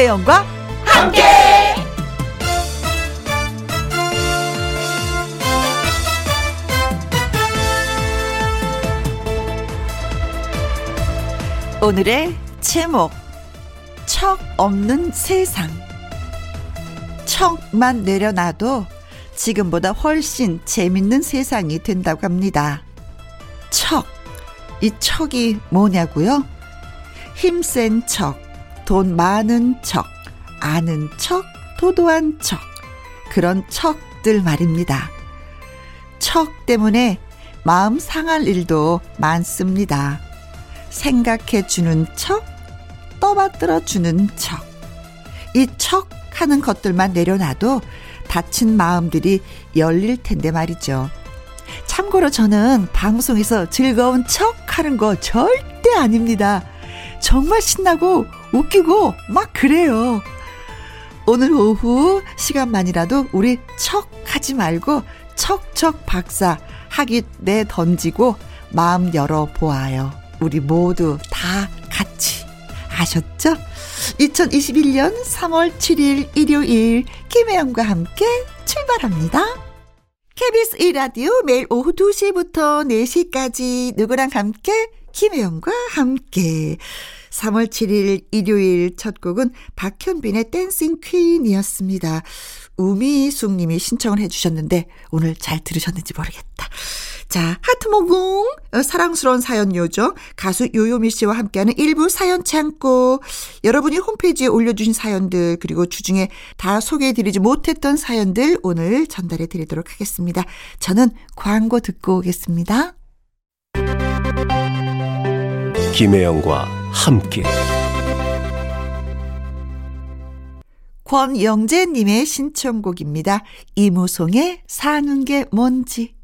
김혜영과 함께. 오늘의 제목 척 없는 세상 척만 내려놔도 지금보다 훨씬 재밌는 세상이 된다고 합니다. 척. 이 척이 뭐냐고요? 힘센 척, 돈 많은 척, 아는 척, 도도한 척. 그런 척들 말입니다. 척 때문에 마음 상할 일도 많습니다. 생각해 주는 척, 떠받들어 주는 척. 이 척 하는 것들만 내려놔도 다친 마음들이 열릴 텐데 말이죠. 참고로 저는 방송에서 즐거운 척 하는 거 절대 아닙니다. 정말 신나고 웃기고 막 그래요. 오늘 오후 시간만이라도 우리 척 하지 말고 척척 박사 하기 내 던지고 마음 열어 보아요. 우리 모두 다 같이 아셨죠? 2021년 3월 7일 일요일 김혜영과 함께 출발합니다. KBS 1라디오 매일 오후 2시부터 4시까지 누구랑 함께 김혜영과 함께 3월 7일 일요일 첫 곡은 박현빈의 댄싱 퀸이었습니다. 우미숙 님이 신청을 해주셨는데 오늘 잘 들으셨는지 모르겠다. 자, 하트모궁, 어, 사랑스러운 사연 요정, 가수 요요미 씨와 함께하는 일부 사연 창고. 여러분이 홈페이지에 올려주신 사연들, 그리고 주중에 다 소개해드리지 못했던 사연들 오늘 전달해 드리도록 하겠습니다. 저는 광고 듣고 오겠습니다. 김혜영과 함께. 권영재님의 신청곡입니다. 이무송의 사는 게 뭔지.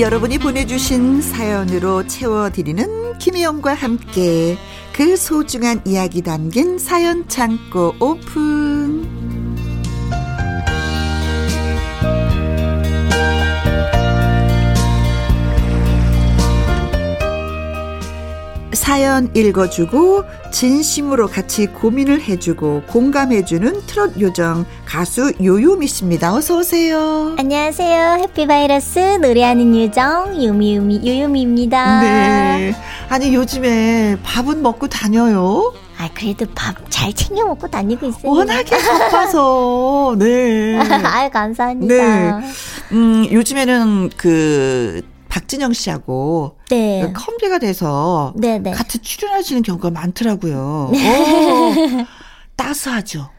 여러분이 보내주신 사연으로 채워드리는 김희영과 함께 그 소중한 이야기 담긴 사연 창고 오픈. 사연 읽어주고 진심으로 같이 고민을 해주고 공감해주는 트롯 요정 가수 요요미 씨입니다. 어서 오세요. 안녕하세요. 해피바이러스 노래하는 요정 요미요미 요요미입니다. 네. 아니 요즘에 밥은 먹고 다녀요? 아 그래도 밥 잘 챙겨 먹고 다니고 있어요. 워낙에 바빠서. 네. 아 감사합니다. 네. 음 요즘에는 그 박진영 씨하고 네. 그 컴비가 돼서 네네. 같이 출연하시는 경우가 많더라고요. 네. 오, 따스하죠.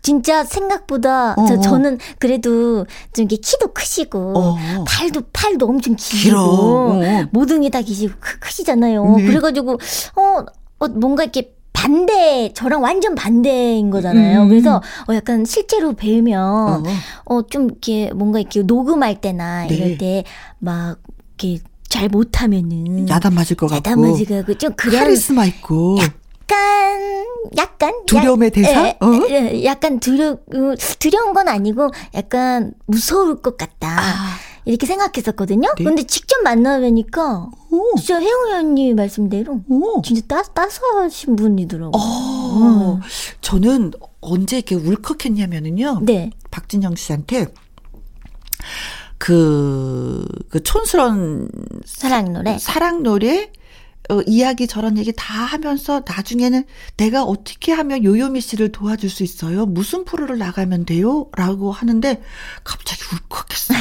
진짜 생각보다 어, 저, 어. 저는 그래도 좀 이렇게 키도 크시고 어. 팔도 팔도 엄청 길어. 길고 어. 모등이 다 기시고 크, 크시잖아요. 네. 그래가지고 어, 어 뭔가 이렇게 반대 저랑 완전 반대인 거잖아요. 음. 그래서 어 약간 실제로 뵈면 어. 어좀 이렇게 뭔가 이렇게 녹음할 때나 네. 이럴 때 막 이렇게 잘 못하면은 야단 맞을 것 같고. 야단 맞으고 좀 그런 카리스마 있고. 약간 약간 두려움의 야- 대상? 예, 어? 예, 약간 두려 어, 두려운 건 아니고 약간 무서울 것 같다 아, 이렇게 생각했었거든요. 네. 근데 직접 만나뵈니까 오, 진짜 혜영 언니 말씀대로 오. 진짜 따 따스하신 분이더라고. 어, 저는 언제 이렇게 울컥했냐면은요. 네. 박진영 씨한테 그, 그 촌스러운 사랑 노래. 사랑 노래 어, 이야기 저런 얘기 다 하면서 나중에는 내가 어떻게 하면 요요미 씨를 도와줄 수 있어요? 무슨 프로를 나가면 돼요? 라고 하는데 갑자기 울컥했어요.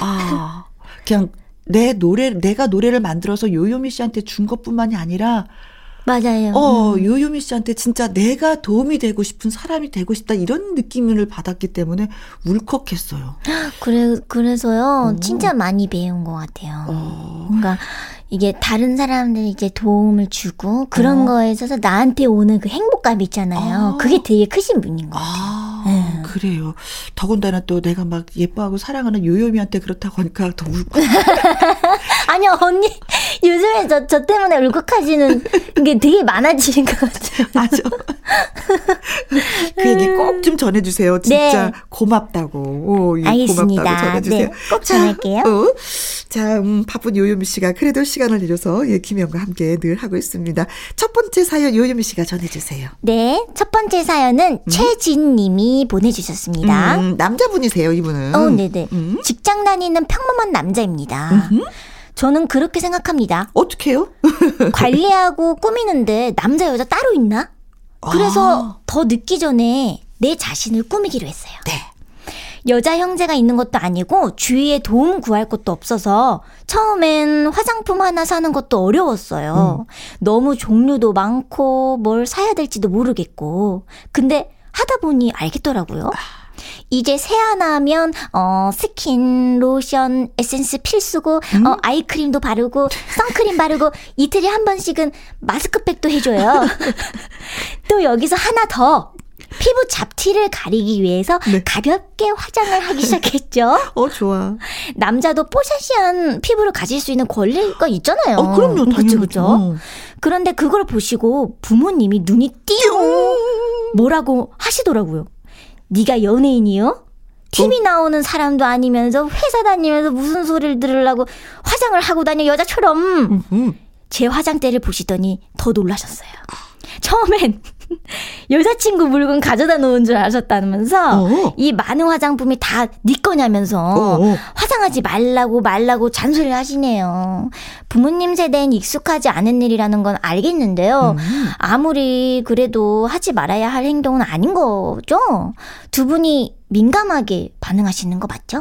아, 그냥 내 노래, 내가 노래를 만들어서 요요미 씨한테 준 것뿐만이 아니라 맞아요. 어, 음. 요요미 씨한테 진짜 내가 도움이 되고 싶은 사람이 되고 싶다 이런 느낌을 받았기 때문에 울컥했어요. 그래 그래서요 오. 진짜 많이 배운 것 같아요. 어. 뭔가 이게 다른 사람들 이제 도움을 주고 그런 어. 거에 있어서 나한테 오는 그 행복감 있잖아요. 아. 그게 되게 크신 분인 것 같아요. 아, 네. 그래요. 더군다나 또 내가 막 예뻐하고 사랑하는 요요미한테 그렇다고 하니까 더 울컥. 아니요, 언니. 요즘에 저, 저 때문에 울컥하시는 게 되게 많아지는 것 같아요. 맞아. 그 얘기 꼭 좀 전해주세요. 진짜 네. 고맙다고. 오, 예, 알겠습니다. 고맙다고 전해주세요. 네, 꼭 전할게요. 자, 어, 자 음, 바쁜 요요미 씨가 그래도 시간을 내줘서 예, 김영과 함께 늘 하고 있습니다. 첫 번째 사연 요요미 씨가 전해주세요. 네, 첫 번째 사연은 최진 님이 보내주셨습니다. 음, 남자분이세요, 이분은. 어, 네네. 음. 직장 다니는 평범한 남자입니다. 저는 그렇게 생각합니다. 어떡해요? 관리하고 꾸미는데 남자 여자 따로 있나? 그래서 아. 더 늦기 전에 내 자신을 꾸미기로 했어요. 네. 여자 형제가 있는 것도 아니고 주위에 도움 구할 것도 없어서 처음엔 화장품 하나 사는 것도 어려웠어요. 너무 종류도 많고 뭘 사야 될지도 모르겠고. 근데 하다 보니 알겠더라고요. 이제 세안하면 어 스킨, 로션, 에센스 필수고 어 아이크림도 바르고 선크림 바르고 이틀에 한 번씩은 마스크팩도 해줘요. 또 여기서 하나 더 피부 잡티를 가리기 위해서 네. 가볍게 화장을 하기 시작했죠. 어, 좋아. 남자도 뽀샤시한 피부를 가질 수 있는 권리가 있잖아요. 어, 그럼요. 그쵸? 어. 그런데 그걸 보시고 부모님이 눈이 띄용 뭐라고 하시더라고요. 네가 연예인이요? TV 나오는 사람도 아니면서 회사 다니면서 무슨 소리를 들으려고 화장을 하고 다녀 여자처럼 음. 제 화장대를 보시더니 더 놀라셨어요. 처음엔 여자친구 물건 가져다 놓은 줄 아셨다면서 어. 이 많은 화장품이 다 네 거냐면서 어, 어. 화장하지 말라고 말라고 잔소리를 하시네요. 부모님 세대엔 익숙하지 않은 일이라는 건 알겠는데요. 음. 아무리 그래도 하지 말아야 할 행동은 아닌 거죠? 두 분이 민감하게 반응하시는 거 맞죠?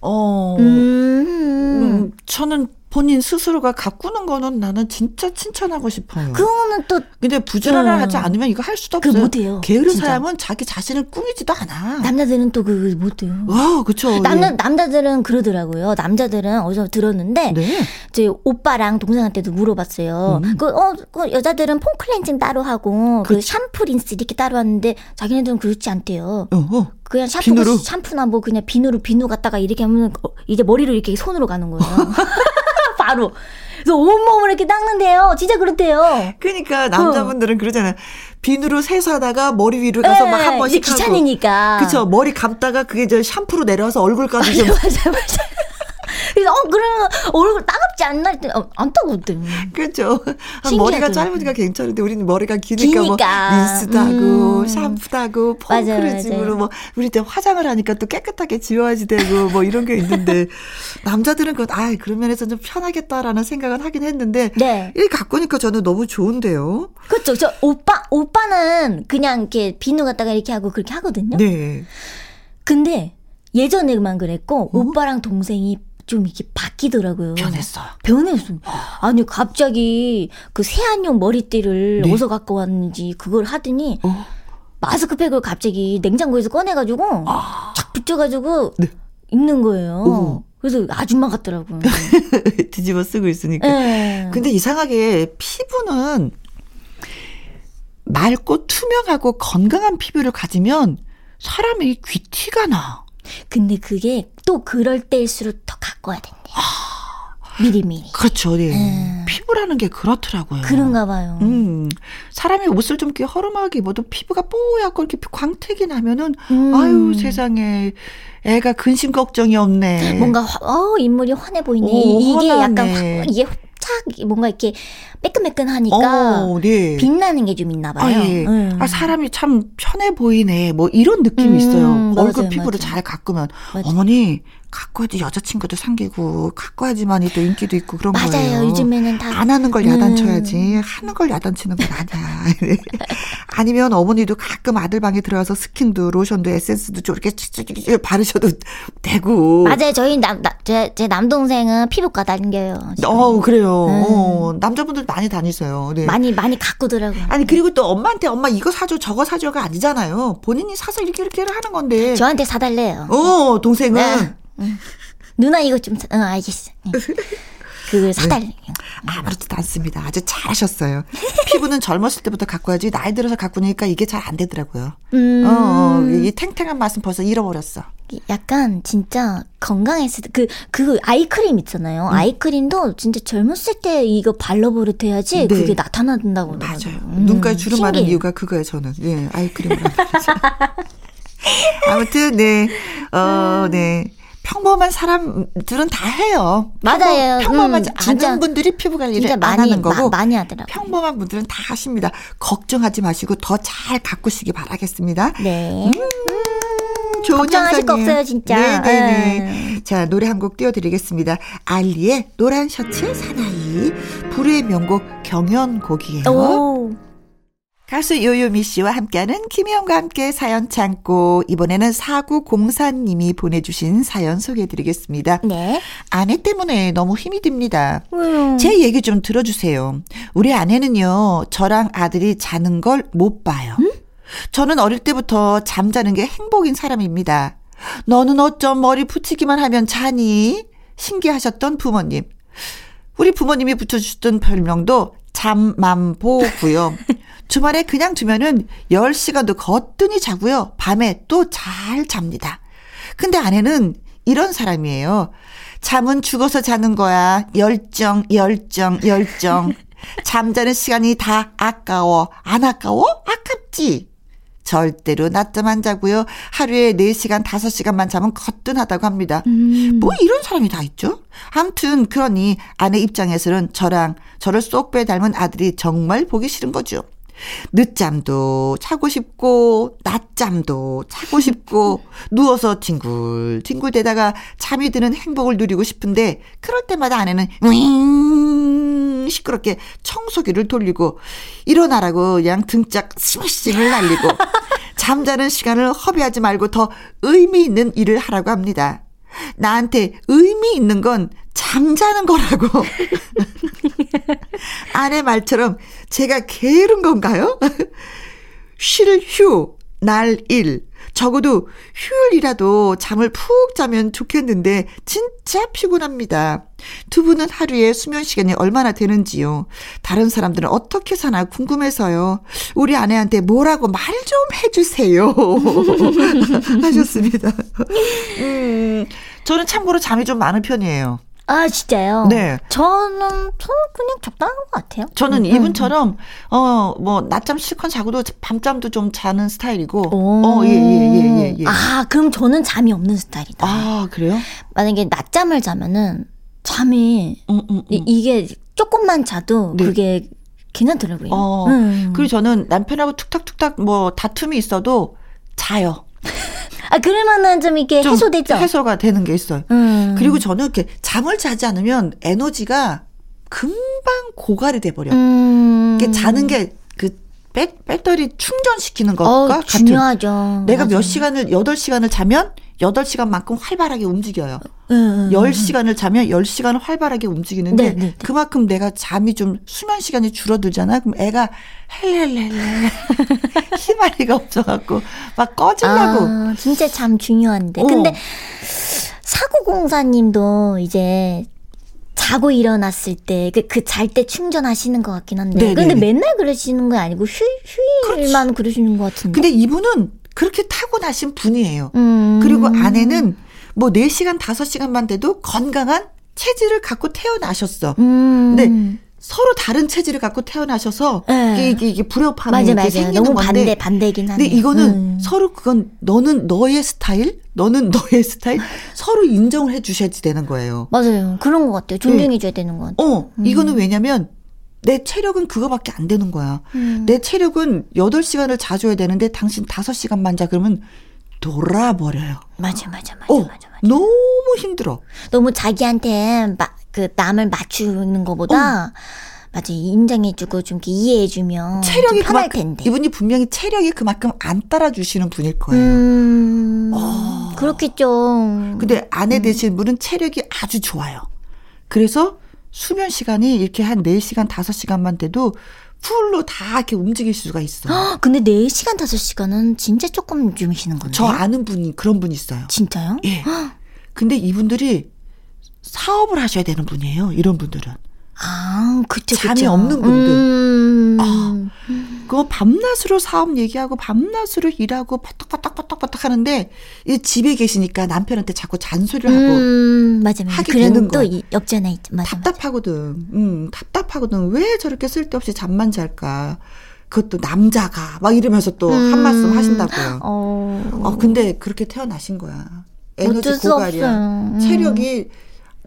어. 음. 음, 저는 본인 스스로가 가꾸는 거는 나는 진짜 칭찬하고 싶어요. 그거는 또 근데 부지런을 음. 하지 않으면 이거 할 수도 그 없어요. 못해요, 게으른 진짜. 사람은 자기 자신을 꾸미지도 않아. 남자들은 또 그거 못해요. 와, 그쵸. 남자 남자들은 그러더라고요. 남자들은 어디서 들었는데 네. 제 오빠랑 동생한테도 물어봤어요. 음. 그, 어, 그 여자들은 폼 클렌징 따로 하고 그. 샴푸 린스 이렇게 따로 하는데 자기네들은 그렇지 않대요. 어, 어. 그냥 샴푸? 샴푸나 뭐 그냥 비누로 비누 갖다가 이렇게 하면 어, 이제 머리를 이렇게 손으로 가는 거예요. 바로. 그래서 온몸을 이렇게 닦는데요. 진짜 그렇대요. 그러니까 남자분들은 그러잖아요. 비누로 세수하다가 머리 위로 가서 막한 예, 번씩 이제 귀찮으니까. 그쵸. 머리 감다가 그게 저 샴푸로 내려와서 얼굴까지 좀. 맞아 맞아. 그래서 어 그러면 얼굴 따갑지 않나 했더니 어, 안 따갑대. 그죠. 아. 머리가 짧으니까 괜찮은데 우리는 머리가 기니까, 뭐 기니까. 린스도 하고 음. 샴푸도 하고 맞아요. 뭐 우리 때 화장을 하니까 또 깨끗하게 지워야지 되고 뭐 이런 게 있는데 남자들은 그 아, 그런 면에서 좀 편하겠다라는 생각은 하긴 했는데 네. 이 가꾸니까 저는 너무 좋은데요. 그렇죠. 저 오빠 오빠는 그냥 이렇게 비누 갖다가 이렇게 하고 그렇게 하거든요. 네. 근데 예전에만 그랬고 오빠랑 동생이 좀 이렇게 바뀌더라고요. 변했어요. 변했어. 아니 갑자기 그 세안용 머리띠를 네. 어디서 갖고 왔는지 그걸 하더니 어. 마스크팩을 갑자기 냉장고에서 꺼내가지고 착 붙여가지고 네. 입는 거예요. 오. 그래서 아줌마 같더라고요. 뒤집어 쓰고 있으니까. 네. 근데 이상하게 피부는 맑고 투명하고 건강한 피부를 가지면 사람이 귀티가 나. 근데 그게 또 그럴 때일수록 더 가꿔야 된대. 미리미리. 그렇죠. 네. 음. 피부라는 게 그렇더라고요. 그런가 봐요. 음, 사람이 옷을 좀 이렇게 허름하게 입어도 피부가 뽀얗고 이렇게 광택이 나면은 음. 아유 세상에 애가 근심 걱정이 없네. 뭔가 화- 어 인물이 환해 보이네. 오, 이- 이게 약간 환하네. 확- 이게 착 뭔가 이렇게 매끈매끈하니까 어, 네. 빛나는 게 좀 있나 봐요. 아, 예. 음. 아, 사람이 참 편해 보이네. 뭐 이런 느낌이 음, 있어요. 맞아요, 얼굴 피부를 맞아요. 잘 가꾸면. 맞아요. 어머니, 가꿔야지 여자친구도 생기고, 가꿔야지만이 또 인기도 있고 그런 맞아요. 거예요. 요즘에는 다 안 하는 걸 음. 야단쳐야지. 하는 걸 야단치는 건 아니야. 아니면 어머니도 가끔 아들 방에 들어가서 스킨도 로션도 에센스도 찌찌찌찌 바르셔도 되고. 맞아요. 저희 남제 제 남동생은 피부과 다녀요. 지금. 어, 그래요. 음. 어, 남자분들 많이 다니세요. 네. 많이 많이 가꾸더라고요. 아니 그리고 또 엄마한테 엄마 이거 사줘 저거 사줘가 아니잖아요. 본인이 사서 이렇게 이렇게 하는 건데. 저한테 사달래요. 어 동생은 네. 누나 이거 좀 사, 응, 알겠어. 응. 그걸 사달래. 아무렇지도 않습니다. 아주 잘하셨어요. 피부는 젊었을 때부터 가꿔야지 나이 들어서 가꾸니까 이게 잘 안 되더라고요. 음. 어, 어, 이 탱탱한 맛은 벌써 잃어버렸어. 약간 진짜 건강했을 때 그 그 아이크림 있잖아요. 음. 아이크림도 진짜 젊었을 때 이거 발라버릇해야지 네. 그게 나타난다고 맞아요. 음, 눈가에 주름 많은. 이유가 그거예요, 저는. 예, 아이크림을. 아무튼, 네, 어, 네. 평범한 사람들은 다 해요. 맞아요. 평범, 하지 음, 진짜- 않은 분들이 피부 관리를 진짜 안 많이 하는 거고. 마, 많이 하더라고요. 평범한 분들은 다 하십니다. 걱정하지 마시고 더잘 가꾸시기 바라겠습니다. 네. 좋은 걱정하실 거. 없어요, 진짜. 네네네. 자, 노래 한 곡 띄워드리겠습니다. 알리의 노란 셔츠 사나이. 불후의 명곡 경연곡이에요. 오. 가수 요요미 씨와 함께하는 김혜영과 함께 사연 창고. 이번에는 4904님이 보내주신 사연 소개해드리겠습니다. 네. 아내 때문에 너무 힘이 듭니다. 음. 제 얘기 좀 들어주세요. 우리 아내는요, 저랑 아들이 자는 걸 못 봐요. 저는 어릴 때부터 잠자는 게 행복인 사람입니다. 너는 어쩜 머리 붙이기만 하면 자니? 신기하셨던 부모님. 우리 부모님이 붙여주셨던 별명도 잠만보고요. 주말에 그냥 두면은 10시간도 거뜬히 자고요. 밤에 또 잘 잡니다. 근데 아내는 이런 사람이에요. 잠은 죽어서 자는 거야. 열정, 열정, 열정. 잠자는 시간이 다 아까워. 안 아까워? 아깝지. 절대로 낮잠 안 자고요. 하루에 4시간, 5시간만 자면 거뜬하다고 합니다. 음. 뭐 이런 사람이 다 있죠? 암튼 그러니 아내 입장에서는 저랑 저를 쏙 빼 닮은 아들이 정말 보기 싫은 거죠. 늦잠도 자고 싶고 낮잠도 자고 싶고 누워서 뒹굴 뒹굴 대다가 잠이 드는 행복을 누리고 싶은데 그럴 때마다 아내는 윙 시끄럽게 청소기를 돌리고 일어나라고 그냥 등짝 스매싱을 날리고 잠자는 시간을 허비하지 말고 더 의미 있는 일을 하라고 합니다. 나한테 의미 있는 건 잠자는 거라고. 아내 말처럼 제가 게으른 건가요? 쉴 휴, 날 일. 적어도 휴일이라도 잠을 푹 자면 좋겠는데 진짜 피곤합니다. 두 분은 하루에 수면 시간이 얼마나 되는지요? 다른 사람들은 어떻게 사나 궁금해서요. 우리 아내한테 뭐라고 말 좀 해주세요. 하셨습니다. 음, 저는 참고로 잠이 좀 많은 편이에요. 아, 진짜요? 네. 저는, 저는 그냥 적당한 것 같아요. 저는 음, 이분처럼 어 뭐 낮잠 실컷 자고도 밤잠도 좀 자는 스타일이고 오. 어예 예 예 예 예. 아, 그럼 저는 잠이 없는 스타일이다. 아 그래요? 만약에 낮잠을 자면은 잠이 음, 음, 음. 이, 이게 조금만 자도 네. 그게 괜찮더라고요. 어, 음. 그리고 저는 남편하고 툭탁툭탁 뭐 다툼이 있어도 자요. 아 그러면은 좀 이게 좀 해소되죠. 해소가 되는 게 있어요. 음. 그리고 저는 이렇게 잠을 자지 않으면 에너지가 금방 고갈이 돼 버려. 요 음. 이게 자는 게그 배터리 충전시키는 것과 어, 같은 중요하죠. 내가 맞아요. 몇 시간을 8시간을 자면 8시간만큼 활발하게 움직여요. 음, 음, 10시간을 자면 10시간 활발하게 움직이는데 네, 네, 네. 그만큼 내가 잠이 좀 수면 시간이 줄어들잖아. 그럼 애가 헬렐렐렐 희마리가 없어갖고 막 꺼지려고. 아, 진짜 참 중요한데. 어. 근데 사고공사님도 이제 자고 일어났을 때 그 잘 때 충전하시는 것 같긴 한데. 네, 근데 네, 네. 맨날 그러시는 거 아니고 휴, 휴일만 그러시는 것 같은데. 근데 이분은 그렇게 타고나신 분이에요. 음. 그리고 아내는 뭐 4시간, 5시간만 돼도 건강한 체질을 갖고 태어나셨어. 음. 근데 서로 다른 체질을 갖고 태어나셔서 네. 이게, 이게, 불협화음이 맞아, 맞아. 생기는 너무 건데 반대, 반대긴 하네. 근데 이거는 음. 서로 그건 너는 너의 스타일, 너는 너의 스타일 서로 인정을 해 주셔야지 되는 거예요. 맞아요. 그런 것 같아요. 존중해 줘야 되는 것 같아요. 어, 이거는 왜냐면 내 체력은 그거밖에 안 되는 거야. 음. 내 체력은 8시간을 자줘야 되는데 당신 5시간만 자 그러면 돌아버려요. 맞아, 맞아, 맞아, 어, 맞아, 맞아. 너무 힘들어. 너무 자기한테 마, 그 남을 맞추는 것보다 맞아 인정해주고 좀 이렇게 이해해주면 체력이 좀 편할 그만큼 텐데. 이분이 분명히 체력이 그만큼 안 따라주시는 분일 거예요. 음, 어. 그렇겠죠. 근데 아내 되신 분은 체력이 아주 좋아요. 그래서 수면 시간이 이렇게 한 4시간, 5시간만 돼도 풀로 다 이렇게 움직일 수가 있어. 헉, 근데 4시간, 5시간은 진짜 조금 주무시는 건데. 저 아는 분이 그런 분 있어요. 진짜요? 예. 근데 이분들이 사업을 하셔야 되는 분이에요. 이런 분들은. 아, 그쵸, 그쵸. 잠이 없는 분들. 음, 아. 그 밤낮으로 사업 얘기하고 밤낮으로 일하고 바닥바닥바닥바닥 하는데 이 집에 계시니까 남편한테 자꾸 잔소리를 하고 음, 맞아, 맞아. 하게 되는 또 없지 않아 있 맞아, 맞아. 답답하거든. 음, 답답하거든. 왜 저렇게 쓸데없이 잠만 잘까? 그것도 남자가 막 이러면서 또한 음. 말씀 하신다고요. 어. 어, 근데 그렇게 태어나신 거야. 에너지 고갈이야. 음. 체력이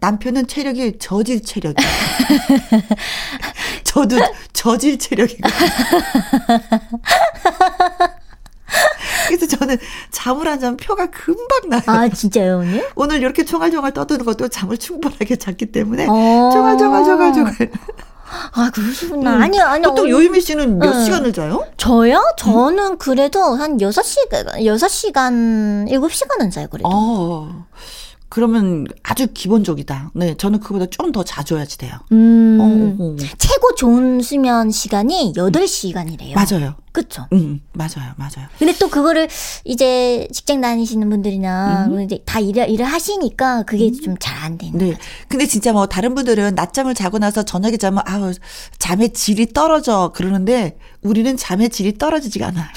남편은 체력이 저질 체력이야. 저도 저질 체력이고. 그래서 저는 잠을 안 자면 표가 금방 나요. 아, 진짜요, 오늘? 오늘 이렇게 총알총알 떠드는 것도 잠을 충분하게 잤기 때문에 어. 총알총알총알총알. 아, 그러시구나. 음. 아니요, 아니요. 보통 요유미 씨는 몇 응. 시간을 자요? 저요? 저는 그래도 한 6시간, 6시간, 7시간은 자요, 그래도. 어. 그러면 아주 기본적이다. 네, 저는 그보다 좀 더 자줘야지 돼요. 음. 어, 어, 어. 최고 좋은 수면 시간이 8시간이래요. 맞아요. 그쵸? 음, 맞아요, 맞아요. 근데 또 그거를 이제 직장 다니시는 분들이나 음. 이제 다 일을, 일을 하시니까 그게 좀잘 안 되는. 네. 근데 진짜 뭐 다른 분들은 낮잠을 자고 나서 저녁에 자면 아우 잠의 질이 떨어져 그러는데 우리는 잠의 질이 떨어지지가 않아.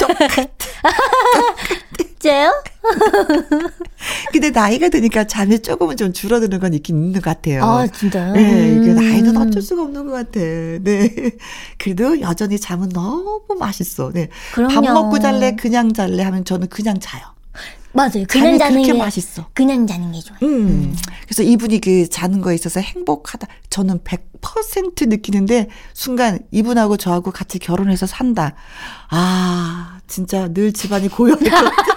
똑같아. 진짜요? 근데 나이가 드니까 잠이 조금은 좀 줄어드는 건 있긴 있는 것 같아요. 아, 진짜요? 네, 이게 음. 나이는 어쩔 수가 없는 것 같아. 네. 그래도 여전히 잠은 너무 맛있어. 네. 밥 그럼요. 먹고 잘래, 그냥 잘래 하면 저는 그냥 자요. 맞아요. 잠이 그냥 자는 그렇게 게 맛있어. 그냥 자는 게 좋아요. 음. 그래서 이분이 그 자는 거에 있어서 행복하다. 저는 100% 느끼는데 순간 이분하고 저하고 같이 결혼해서 산다. 아, 진짜 늘 집안이 고요할 것 같아.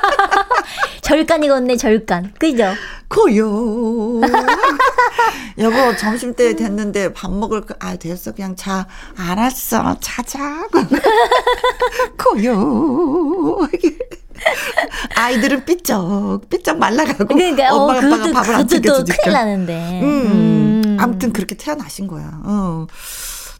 절간이겠네, 절간. 그죠? 고요. 여보, 점심 때 됐는데 밥 먹을 거, 아, 됐어. 그냥 자. 알았어. 자자. 고요. 아이들은 삐쩍, 삐쩍 말라가고. 그러니까, 어, 엄마, 아빠가 그것도, 밥을 안 그것도 또 챙겨주니까. 큰일 나는데. 음. 아무튼 그렇게 태어나신 거야. 어.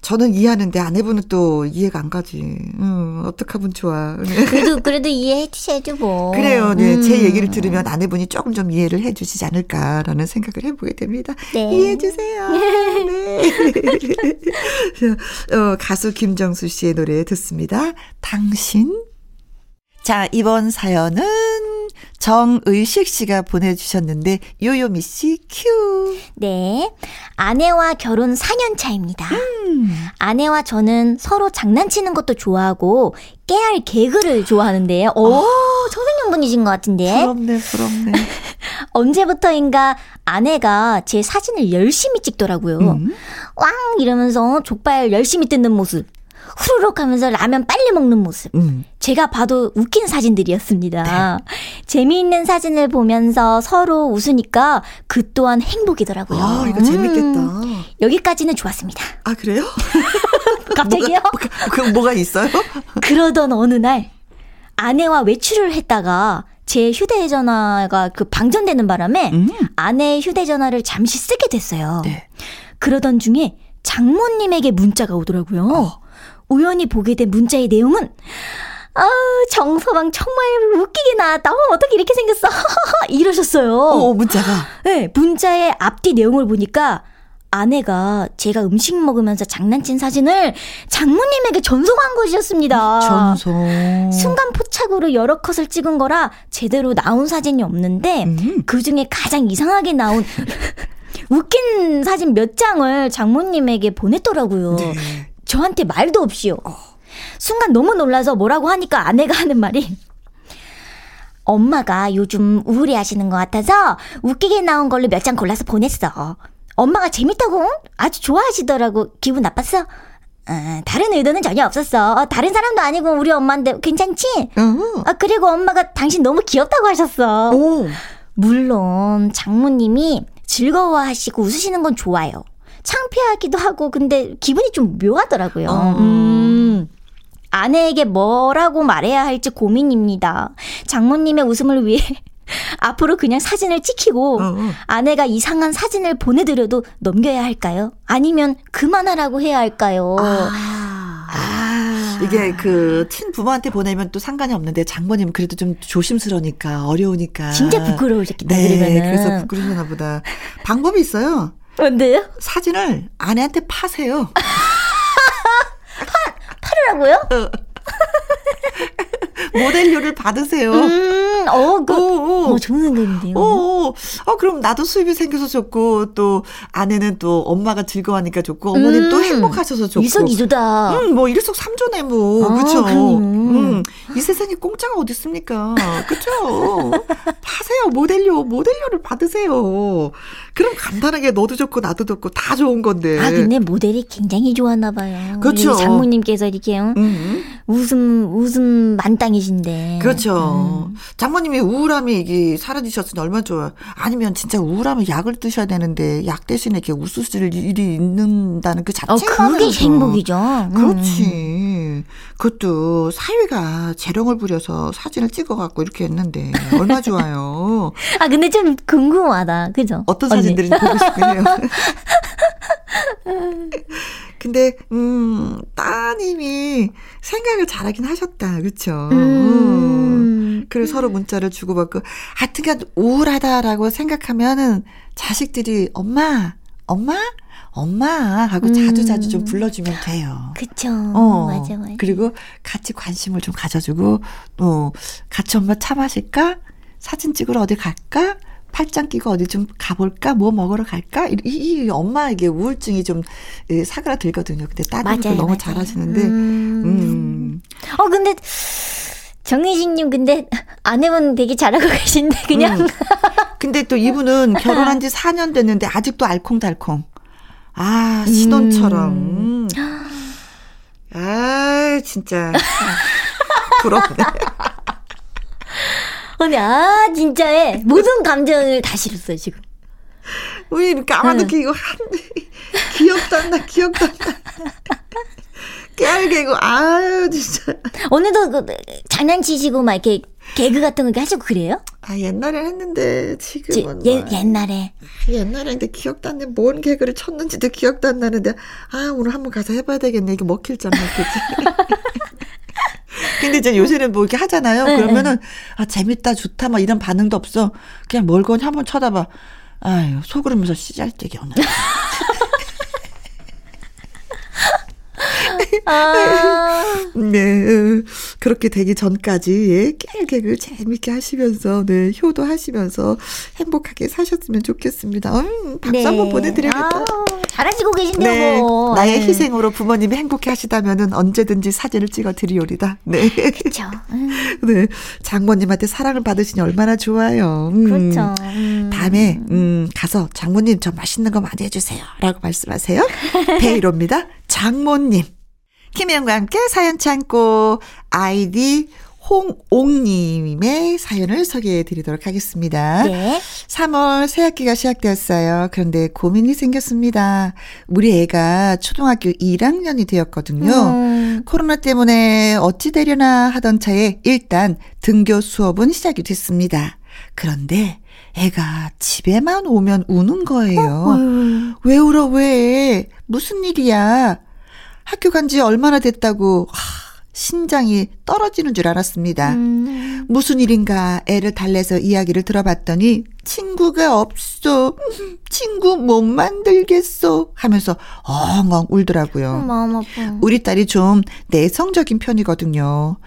저는 이해하는데 아내분은 또 이해가 안 가지. 음, 어떡하면 좋아. 그래도, 그래도 이해해 주셔야죠, 뭐. 그래요. 네. 제 음. 얘기를 들으면 아내분이 조금 좀 이해를 해 주시지 않을까라는 생각을 해보게 됩니다. 네. 이해해 주세요. 네. 어, 가수 김정수 씨의 노래 듣습니다. 당신. 자, 이번 사연은 정의식 씨가 보내주셨는데, 요요미 씨 큐. 네. 아내와 결혼 4년 차입니다. 음. 아내와 저는 서로 장난치는 것도 좋아하고 깨알 개그를 좋아하는데요. 오, 초생년분이신 것 같은데. 부럽네, 부럽네. 언제부터인가 아내가 제 사진을 열심히 찍더라고요. 음. 왕 이러면서 족발 열심히 뜯는 모습. 후루룩 하면서 라면 빨리 먹는 모습. 음. 제가 봐도 웃긴 사진들이었습니다. 네. 재미있는 사진을 보면서 서로 웃으니까 그 또한 행복이더라고요. 아, 이거 음, 재밌겠다. 여기까지는 좋았습니다. 아, 그래요? 갑자기요? 그, 뭐가 있어요? 그러던 어느 날 아내와 외출을 했다가 제 휴대전화가 그 방전되는 바람에 음. 아내의 휴대전화를 잠시 쓰게 됐어요. 네. 그러던 중에 장모님에게 문자가 오더라고요. 어. 우연히 보게 된 문자의 내용은 아 정서방 정말 웃기게 나왔다. 어, 어떻게 이렇게 생겼어? 이러셨어요. 어, 문자가. 네, 문자의 앞뒤 내용을 보니까 아내가 제가 음식 먹으면서 장난친 사진을 장모님에게 전송한 것이었습니다. 전송. 순간 포착으로 여러 컷을 찍은 거라 제대로 나온 사진이 없는데 음. 그 중에 가장 이상하게 나온 웃긴 사진 몇 장을 장모님에게 보냈더라고요. 네. 저한테 말도 없이요. 순간 너무 놀라서 뭐라고 하니까 아내가 하는 말이 엄마가 요즘 우울해 하시는 것 같아서 웃기게 나온 걸로 몇 장 골라서 보냈어. 엄마가 재밌다고 아주 좋아하시더라고. 기분 나빴어? 아, 다른 의도는 전혀 없었어. 어, 다른 사람도 아니고 우리 엄마인데 괜찮지? 어. 아, 그리고 엄마가 당신 너무 귀엽다고 하셨어. 오. 물론 장모님이 즐거워하시고 웃으시는 건 좋아요. 창피하기도 하고 근데 기분이 좀 묘하더라고요. 어. 음. 아내에게 뭐라고 말해야 할지 고민입니다. 장모님의 웃음을 위해 앞으로 그냥 사진을 찍히고 어. 아내가 이상한 사진을 보내드려도 넘겨야 할까요? 아니면 그만하라고 해야 할까요? 아. 아. 이게 그 친 부모한테 보내면 또 상관이 없는데 장모님 그래도 좀 조심스러우니까 어려우니까. 진짜 부끄러우셨겠다 네, 그러면은 그래서 부끄러우나 보다. 방법이 있어요. 뭔데요? 사진을 아내한테 파세요. 팔을 하더라고요. 모델료를 받으세요. 음, 어, 그, 오, 오. 어, 좋은 생각인데요. 오, 어, 그럼 나도 수입이 생겨서 좋고, 또, 아내는 또 엄마가 즐거워하니까 좋고, 어머님 음. 또 행복하셔서 좋고. 이석이조다. 음, 뭐, 일석 삼조네, 뭐. 아, 그쵸. 그럼요. 음, 이 세상에 공짜가 어디 있습니까? 그쵸. 파세요. 모델료, 모델료를 받으세요. 그럼 간단하게 너도 좋고, 나도 좋고, 다 좋은 건데. 아, 근데 모델이 굉장히 좋았나 봐요. 우리 장모님께서 이렇게 요 음, 웃음 웃음 만땅이 신데. 그렇죠. 음. 장모님이 우울함이 이게 사라지셨으니 얼마나 좋아요. 아니면 진짜 우울하면 약을 드셔야 되는데, 약 대신에 이렇게 웃으실 일이 있는다는 그 어, 자체가. 그게 행복이죠. 음. 그렇지. 그것도 사위가 재롱을 부려서 사진을 찍어갖고 이렇게 했는데 얼마 좋아요. 아, 근데 좀 궁금하다. 그죠? 어떤 언니. 사진들인지 보고 싶네요. 근데 음 따님이 생각을 잘하긴 하셨다, 그렇죠? 음. 그리고 서로 문자를 주고받고 하여튼간 우울하다라고 생각하면은 자식들이 엄마, 엄마, 엄마 하고 자주 자주 좀 불러주면 돼요. 그쵸. 어, 맞아, 맞아. 그리고 같이 관심을 좀 가져주고, 어, 같이 엄마 차 마실까? 사진 찍으러 어디 갈까? 팔짱 끼고 어디 좀 가볼까? 뭐 먹으러 갈까? 이, 이, 이 엄마에게 우울증이 좀 예, 사그라들거든요. 근데 따님도. 너무 맞아요. 잘하시는데, 음. 음. 어, 근데, 정희진님, 근데, 아내분 되게 잘하고 계신데, 그냥. 음. 근데 또 이분은 결혼한 지 4년 됐는데 아직도 알콩달콩. 아, 신혼처럼. 음. 아, 진짜. 부럽네. 언니, 아, 진짜에, 모든 감정을 다 실었어요, 지금. 왜 이렇게 까마득히 이거 한, 기억도 안 나, 기억도 안 나. 깨알개고, 아유, 진짜. 오늘도 그, 장난치시고, 막 이렇게, 개그 같은 거 하시고 그래요? 아, 옛날에 했는데, 지- 지금은. 예, 뭐. 옛날에. 옛날에 근데 기억도 안 나. 뭔 개그를 쳤는지도 기억도 안 나는데, 아, 오늘 한번 가서 해봐야 되겠네. 이게 먹힐지 안 먹힐지. 근데 이제 요새는 뭐 이렇게 하잖아요. 네, 그러면은, 아, 재밌다, 좋다, 막 이런 반응도 없어. 그냥 멀거니 한번 쳐다봐. 아유, 속으로면서 씨잘때기 오늘. 아, 네, 어, 그렇게 되기 전까지, 예, 깨알개그 재밌게 하시면서, 네, 효도하시면서 행복하게 사셨으면 좋겠습니다. 음, 박수 네. 한번 보내드려야겠다. 아우, 잘하시고 계신데요, 네, 뭐. 나의 네. 희생으로 부모님이 행복해 하시다면은 언제든지 사진을 찍어 드리오리다. 네. 그쵸. 음, 네. 장모님한테 사랑을 받으시니 얼마나 좋아요. 음. 그렇죠. 음. 다음에, 음, 가서 장모님 저 맛있는 거 많이 해주세요. 라고 말씀하세요. 배이로입니다. 장모님. 김혜영과 함께 사연 참고 아이디 홍옥님의 사연을 소개해 드리도록 하겠습니다. 네. 3월 새학기가 시작되었어요. 그런데 고민이 생겼습니다. 우리 애가 초등학교 1학년이 되었거든요. 음, 코로나 때문에 어찌 되려나 하던 차에 일단 등교 수업은 시작이 됐습니다. 그런데 애가 집에만 오면 우는 거예요. 음, 왜 울어, 왜? 무슨 일이야? 학교 간 지 얼마나 됐다고, 하, 심장이 떨어지는 줄 알았습니다. 음. 무슨 일인가 애를 달래서 이야기를 들어봤더니 친구가 없어. 친구 못 만들겠어. 하면서 엉엉 울더라고요. 마음 아파. 우리 딸이 좀 내성적인 편이거든요.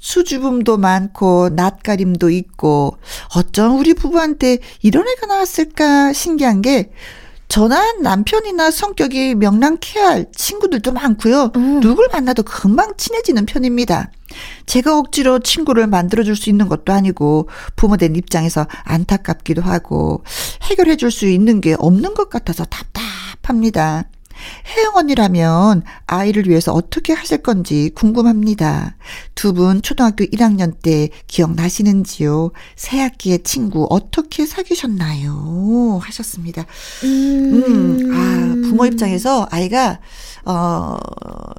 수줍음도 많고 낯가림도 있고 어쩜 우리 부부한테 이런 애가 나왔을까 신기한 게 저나 남편이나 성격이 명랑케 할 친구들도 많고요. 음. 누굴 만나도 금방 친해지는 편입니다. 제가 억지로 친구를 만들어줄 수 있는 것도 아니고 부모된 입장에서 안타깝기도 하고 해결해줄 수 있는 게 없는 것 같아서 답답합니다. 혜영 언니라면 아이를 위해서 어떻게 하실 건지 궁금합니다. 두 분 초등학교 1학년 때 기억나시는지요? 새 학기의 친구 어떻게 사귀셨나요? 하셨습니다. 음, 아, 부모 입장에서 아이가, 어,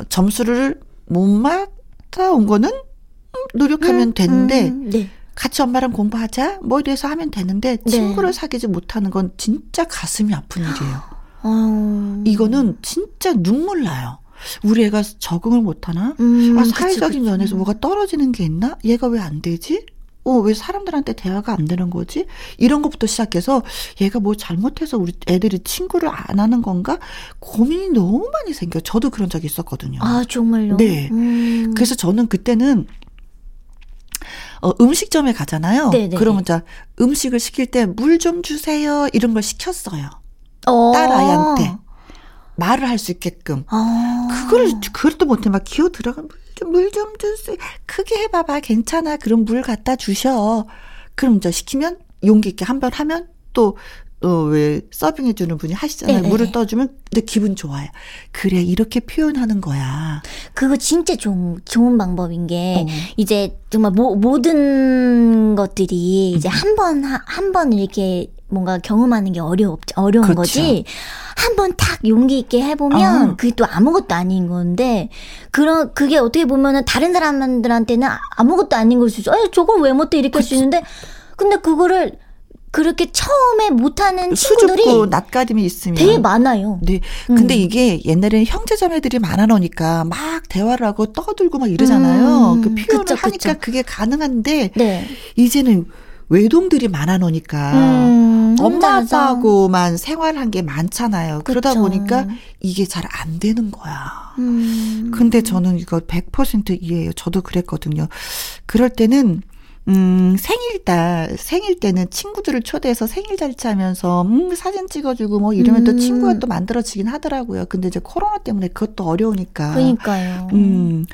점수를 못 맞아온 거는 음, 노력하면 되는데, 음, 네. 같이 엄마랑 공부하자? 뭐 이래서 하면 되는데, 네. 친구를 사귀지 못하는 건 진짜 가슴이 아픈 일이에요. 어. 이거는 진짜 눈물 나요. 우리 애가 적응을 못하나? 음, 아, 사회적인 그쵸. 면에서 뭐가 떨어지는 게 있나? 얘가 왜 안 되지? 어, 왜 사람들한테 대화가 안 되는 거지? 이런 것부터 시작해서 얘가 뭐 잘못해서 우리 애들이 친구를 안 하는 건가? 고민이 너무 많이 생겨. 저도 그런 적이 있었거든요. 아, 정말요? 네. 음. 그래서 저는 그때는 어, 음식점에 가잖아요. 네네. 그러면 자 음식을 시킬 때 물 좀 주세요 이런 걸 시켰어요. 어. 딸아이한테 말을 할 수 있게끔. 아. 그걸 그것도 못해 막 기어 들어가 물좀 주세요. 크게 해봐봐 괜찮아. 그럼 물 갖다 주셔. 그럼 이제 시키면 용기 있게 한 번 하면 또 어, 왜 서빙해 주는 분이 하시잖아요. 네네. 물을 떠주면 근데 기분 좋아요. 그래 이렇게 표현하는 거야. 그거 진짜 좋은, 좋은 방법인 게, 어. 이제 정말 모, 모든 것들이 이제 한 번, 한 번 이렇게 뭔가 경험하는 게 어려워, 어려운 그렇죠. 거지. 한 번 탁 용기 있게 해보면 어. 그게 또 아무것도 아닌 건데, 그런, 그게 어떻게 보면은 다른 사람들한테는 아무것도 아닌 걸 수 있어. 에, 저걸 왜 못해? 이렇게 할수 있는데, 근데 그거를 그렇게 처음에 못하는 친구들이 수줍고 낯가림이 있으면 되게 많아요. 네. 근데 음. 이게 옛날에는 형제자매들이 많아 놓으니까 막 대화를 하고 떠들고 막 이러잖아요. 음, 그 표현을 그쵸, 하니까 그쵸. 그게 가능한데 네. 이제는 외동들이 많아 놓으니까 음, 엄마. 아빠하고만 생활한 게 많잖아요. 그러다 그쵸. 보니까 이게 잘 안 되는 거야. 음. 근데 저는 이거 100% 이해해요. 저도 그랬거든요. 그럴 때는 음, 생일날, 생일 때는 친구들을 초대해서 생일 잔치하면서, 음, 사진 찍어주고 뭐 이러면 또 음. 친구가 또 만들어지긴 하더라고요. 근데 이제 코로나 때문에 그것도 어려우니까. 그러니까요. 음,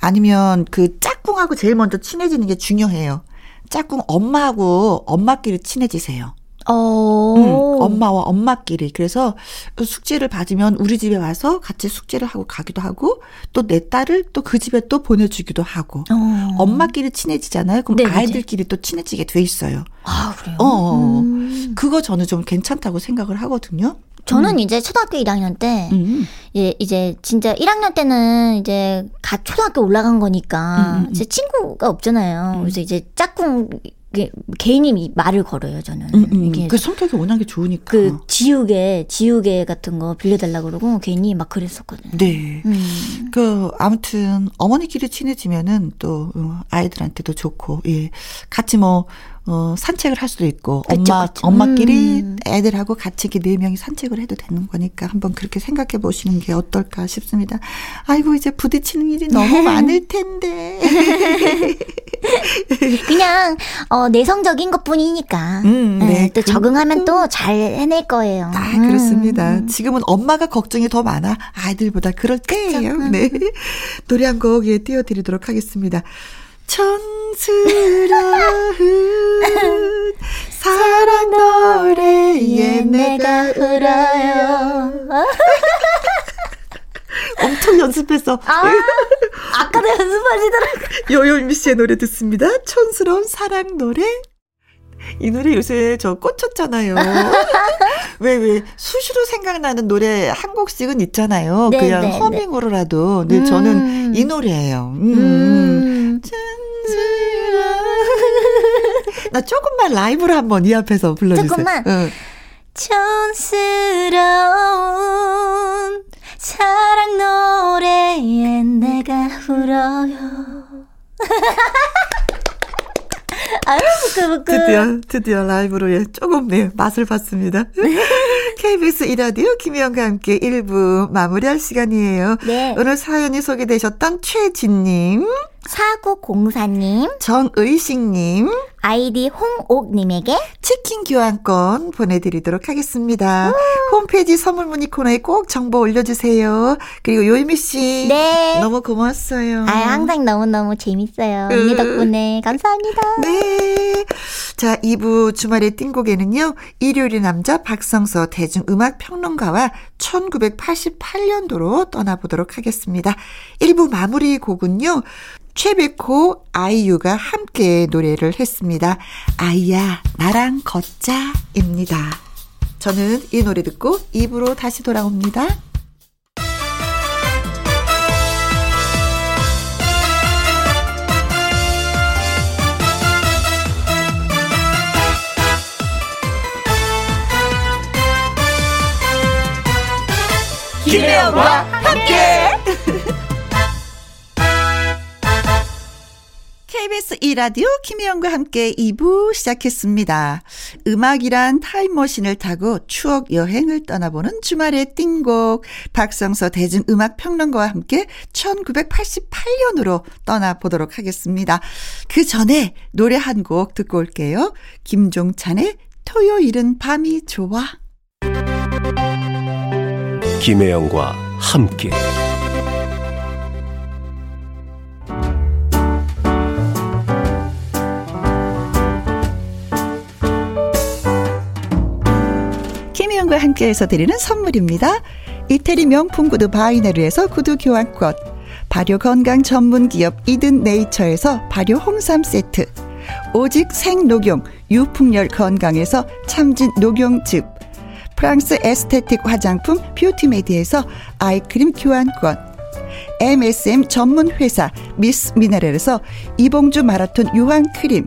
아니면 그 짝꿍하고 제일 먼저 친해지는 게 중요해요. 짝꿍 엄마하고 엄마끼리 친해지세요. 어. 음, 엄마와 엄마끼리. 그래서 숙제를 받으면 우리 집에 와서 같이 숙제를 하고 가기도 하고 또 내 딸을 또 그 집에 또 보내주기도 하고. 어. 엄마끼리 친해지잖아요. 그럼 네네네. 아이들끼리 또 친해지게 돼 있어요. 아, 그래요? 어, 어, 어. 음. 그거 저는 좀 괜찮다고 생각을 하거든요. 저는 이제 초등학교 1학년 때, 음. 이제, 이제 진짜 1학년 때는 이제 갓 초등학교 올라간 거니까, 음, 음, 음. 이제 친구가 없잖아요. 그래서 이제 짝꿍, 개인이 말을 걸어요, 저는. 음, 음. 이게 그 성격이 워낙에 좋으니까. 그 지우개, 지우개 같은 거 빌려달라 그러고 괜히 막 그랬었거든요. 네. 음. 그 아무튼 어머니끼리 친해지면은 또 어, 아이들한테도 좋고 예 같이 뭐 어, 산책을 할 수도 있고 엄마 그쵸. 엄마끼리 음. 애들하고 같이 이렇게 네 명이 산책을 해도 되는 거니까 한번 그렇게 생각해 보시는 게 어떨까 싶습니다. 아이고 이제 부딪히는 일이 너무 많을 텐데. 그냥, 어, 내성적인 것 뿐이니까. 음, 네, 네, 또 그- 적응하면 또잘 해낼 거예요. 아, 음. 그렇습니다. 지금은 엄마가 걱정이 더 많아. 아이들보다 그럴 때예요. 음. 네. 노래 한 곡 예, 띄워드리도록 하겠습니다. 촌스러운 사랑 노래에 내가 울어요. 엄청 연습해서 아, 아까도 연습하시더라고요. 요요미 씨의 노래 듣습니다. 촌스러운 사랑 노래. 이 노래 요새 저 꽂혔잖아요. 왜, 왜, 수시로 생각나는 노래 한 곡씩은 있잖아요. 네, 그냥 네, 네. 허밍으로라도. 근데 음. 저는 이 노래예요. 음. 음. 나 조금만 라이브로 한번 이 앞에서 불러주세요. 조금만? 응. 촌스러운 사랑 노래에 내가 울어요. 아유, 부끄부끄. 드디어, 드디어 라이브로 예, 조금 네, 맛을 봤습니다. KBS 이라디오 김희영과 함께 1부 마무리할 시간이에요. 네. 오늘 사연이 소개되셨던 최진님, 사구공사님, 정의식님, 아이디 홍옥님에게 치킨 교환권 보내드리도록 하겠습니다. 홈페이지 선물 문의 코너에 꼭 정보 올려주세요. 그리고 요이미 씨. 네. 너무 고마웠어요. 아, 항상 너무 너무 재밌어요. 언니 으. 덕분에 감사합니다. 네. 자, 2부 주말의 띵곡에는요, 일요일의 남자 박성서 대중음악 평론가와 1988년도로 떠나보도록 하겠습니다. 1부 마무리 곡은요, 최백호, 아이유가 함께 노래를 했습니다. 아이야, 나랑 걷자 입니다. 저는 이 노래 듣고 2부로 다시 돌아옵니다. 김혜영과 함께! KBS 2라디오 김혜영과 함께 2부 시작했습니다. 음악이란 타임머신을 타고 추억 여행을 떠나보는 주말의 띵곡 박성서 대중음악평론가와 함께 1988년으로 떠나보도록 하겠습니다. 그 전에 노래 한 곡 듣고 올게요. 김종찬의 토요일은 밤이 좋아. 김혜영과 함께 과 함께해서 드리는 선물입니다. 이태리 명품 구두 바이네르에서 구두 교환권 발효 건강 전문 기업 이든 네이처에서 발효 홍삼 세트 오직 생녹용 유풍열 건강에서 참진 녹용즙 프랑스 에스테틱 화장품 뷰티메디에서 아이크림 교환권 MSM 전문 회사 미스 미네랄에서 이봉주 마라톤 유황 크림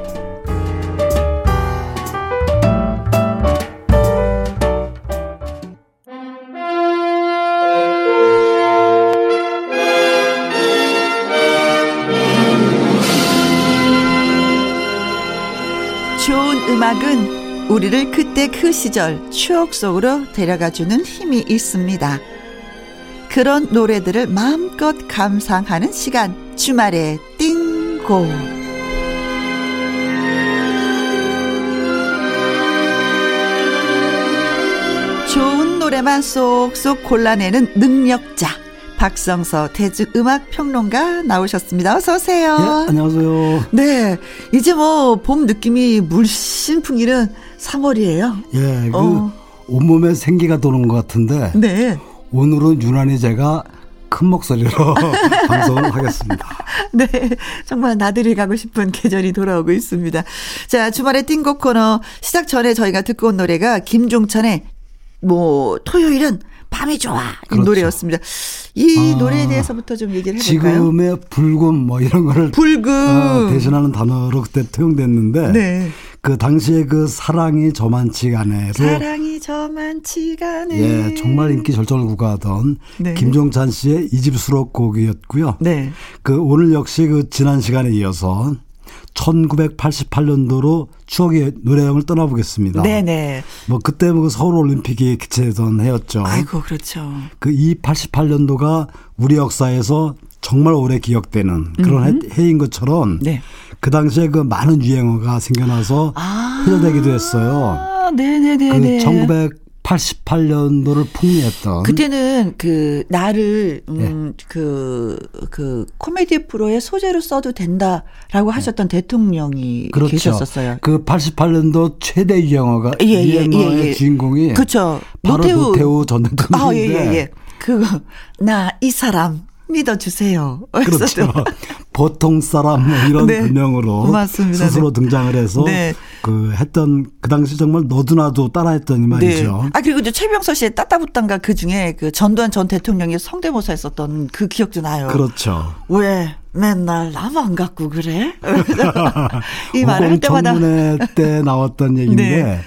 음악은 우리를 그때 그 시절 추억 속으로 데려가주는 힘이 있습니다. 그런 노래들을 마음껏 감상하는 시간 주말의 띵고 좋은 노래만 쏙쏙 골라내는 능력자 박성서 대중 음악 평론가 나오셨습니다. 어서 오세요. 예, 안녕하세요. 네, 이제 뭐 봄 느낌이 물씬 풍기는 3월이에요. 예, 그 어. 온몸에 생기가 도는 것 같은데 네. 오늘은 유난히 제가 큰 목소리로 방송을 하겠습니다. 네. 정말 나들이 가고 싶은 계절이 돌아오고 있습니다. 자, 주말에 띵곡 코너 시작 전에 저희가 듣고 온 노래가 김종찬의 뭐, 토요일은 밤이 좋아. 이 그렇죠. 노래였습니다. 이 아, 노래에 대해서부터 좀 얘기를 해볼까요? 지금의 붉은 뭐 이런 거를 붉은. 어, 대신하는 단어로 그때 투영됐는데 네. 그 당시에 그 사랑이 저만치가 않아서 사랑이 저만치가 네. 예 정말 인기 절정을 구가하던 네. 김종찬 씨의 이집 수록곡이었고요. 네. 그 오늘 역시 그 지난 시간에 이어서 1988년도로 추억의 노래여행을 떠나보겠습니다. 네네. 뭐 그때 뭐 그 서울 올림픽이 개최던 해였죠. 아이고 그렇죠. 그 이 88년도가 우리 역사에서 정말 오래 기억되는 그런 음흠. 해인 것처럼 네. 그 당시에 그 많은 유행어가 생겨나서 아~ 회자되기도 했어요. 네네네. 그 1900 88년도를 풍미했던 그때는 그 나를 음그그 네. 그 코미디 프로의 소재로 써도 된다라고 하셨던 대통령이 그렇죠. 계셨었어요. 그 88년도 최대 유영어가 예, 예, 유행어의 예, 예. 주인공이 그렇죠. 바로 노태우, 노태우 전 대통령인데. 아, 예, 예, 예. 그거 나 이 사람 믿어주세요. 그렇죠. 보통 사람 뭐 이런 네. 별명으로 맞습니다. 스스로 등장을 해서 네. 그 했던 그 당시 정말 너도나도 따라했더니 말이죠. 아 그리고 이제 최병서 씨의 따따붙단가 그 중에 그 전두환 전 대통령이 성대모사 했었던 그 기억도 나요. 그렇죠. 왜 맨날 나만 갖고 그래? 이 말을 할 때마다 청문회 때 나왔던 얘기인데 네.